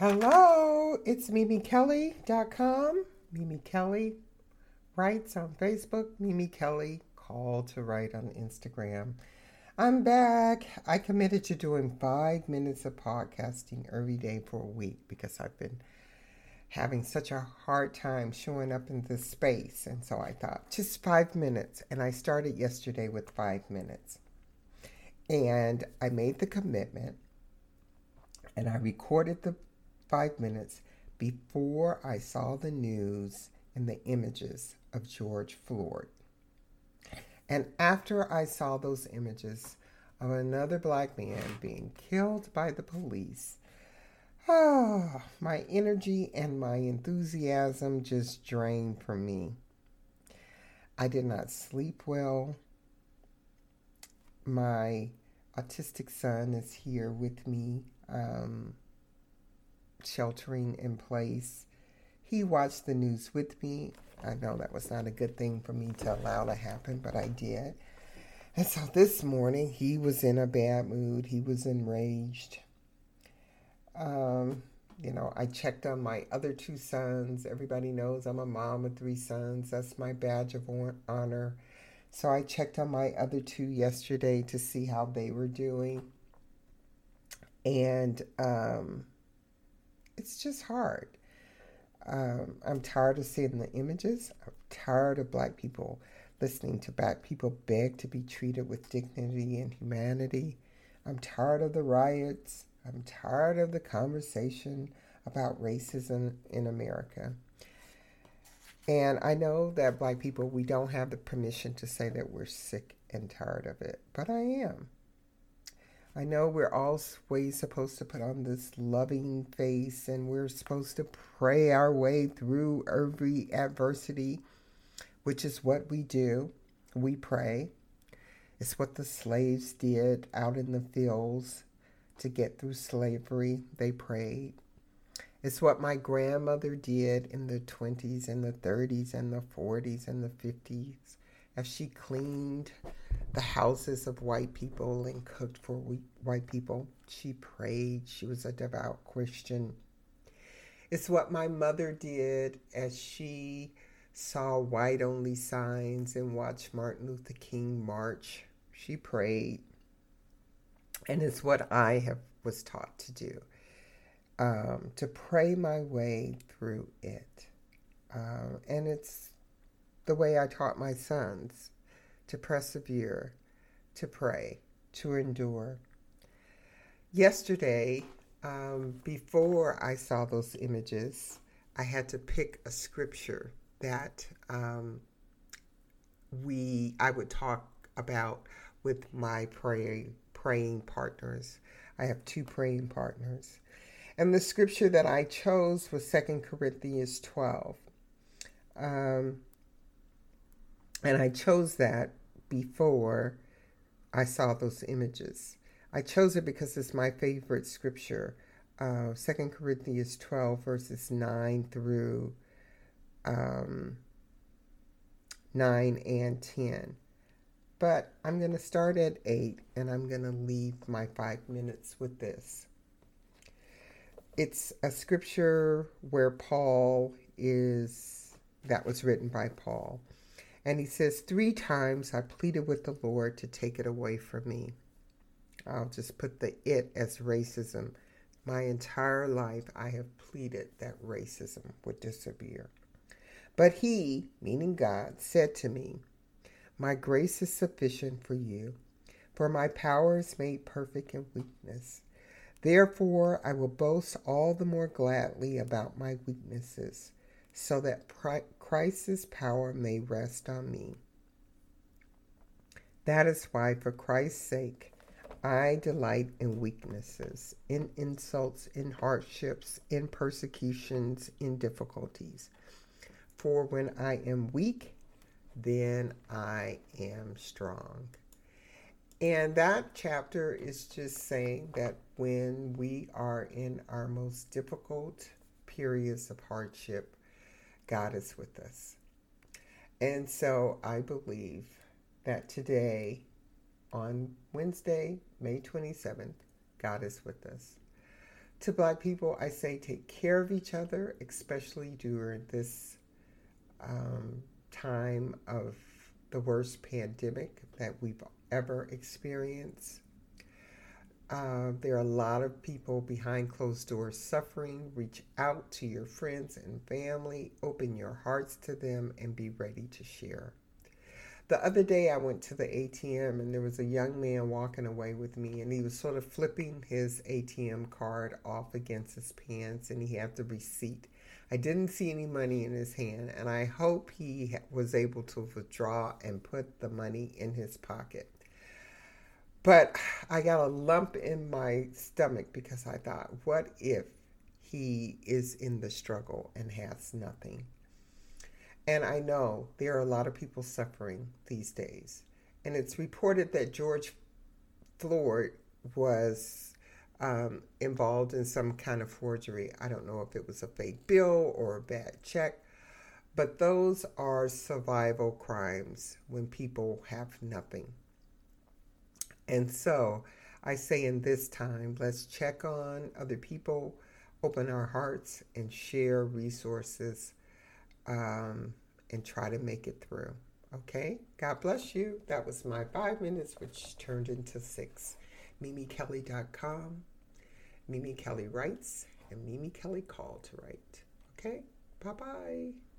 Hello, it's MimiKelly.com. Mimi Kelly writes on Facebook. Mimi Kelly call to write on Instagram. I'm back. I committed to doing five minutes of podcasting every day for a week because I've been having such a hard time showing up in this space. And so I thought, just five minutes. And I started yesterday with five minutes. And I made the commitment and I recorded the five minutes before I saw the news and the images of George Floyd. And after I saw those images of another black man being killed by the police, oh, my energy and my enthusiasm just drained from me. I did not sleep well. My autistic son is here with me. Um, sheltering in place. He watched the news with me. I know that was not a good thing for me to allow to happen, but I did. And so this morning, he was in a bad mood. He was enraged. Um, you know, I checked on my other two sons. Everybody knows I'm a mom of three sons. That's my badge of honor. So I checked on my other two yesterday to see how they were doing. And um, it's just hard. Um, I'm tired of seeing the images. I'm tired of black people listening to black people beg to be treated with dignity and humanity. I'm tired of the riots. I'm tired of the conversation about racism in America. And I know that black people, we don't have the permission to say that we're sick and tired of it, but I am. I know we're always supposed to put on this loving face and we're supposed to pray our way through every adversity, which is what we do. We pray. It's what the slaves did out in the fields to get through slavery. They prayed. It's what my grandmother did in the 20s and the 30s and the 40s and the 50s as she cleaned the houses of white people and cooked for white people. She prayed. She was a devout Christian. It's what my mother did as she saw white only signs and watched Martin Luther King march. She prayed. And it's what I have was taught to do. Um, to pray my way through it. Uh, and it's the way I taught my sons to persevere, to pray, to endure. Yesterday, um, before I saw those images, I had to pick a scripture that um, we I would talk about with my pray, praying partners. I have two praying partners. And the scripture that I chose was Second Corinthians 12. Um, and I chose that before I saw those images. I chose it because it's my favorite scripture. Uh, 2 Corinthians 12, verses 9 through um, 9 and 10. But I'm going to start at 8 and I'm going to leave my five minutes with this. It's a scripture where Paul is, that was written by Paul. And he says, Three times I pleaded with the Lord to take it away from me. I'll just put the it as racism. My entire life I have pleaded that racism would disappear. But he, meaning God, said to me, My grace is sufficient for you, for my power is made perfect in weakness. Therefore, I will boast all the more gladly about my weaknesses, so that Christ's power may rest on me. That is why, for Christ's sake, I delight in weaknesses, in insults, in hardships, in persecutions, in difficulties. For when I am weak, then I am strong. And that chapter is just saying that when we are in our most difficult periods of hardship, God is with us. And so I believe that today, on Wednesday, May 27th, God is with us. to Black people, I say take care of each other, especially during this um, time of the worst pandemic that we've ever experienced. Uh, there are a lot of people behind closed doors suffering. Reach out to your friends and family, open your hearts to them, and be ready to share. The other day, I went to the ATM and there was a young man walking away with me, and he was sort of flipping his ATM card off against his pants, and he had the receipt. I didn't see any money in his hand, and I hope he was able to withdraw and put the money in his pocket. But I got a lump in my stomach because I thought, what if he is in the struggle and has nothing? And I know there are a lot of people suffering these days. And it's reported that George Floyd was um, involved in some kind of forgery. I don't know if it was a fake bill or a bad check, but those are survival crimes when people have nothing. And so I say in this time, let's check on other people, open our hearts, and share resources um, and try to make it through. Okay? God bless you. That was my five minutes, which turned into six. MimiKelly.com, Mimi Kelly Writes, and Mimi Kelly Called to Write. Okay? Bye bye.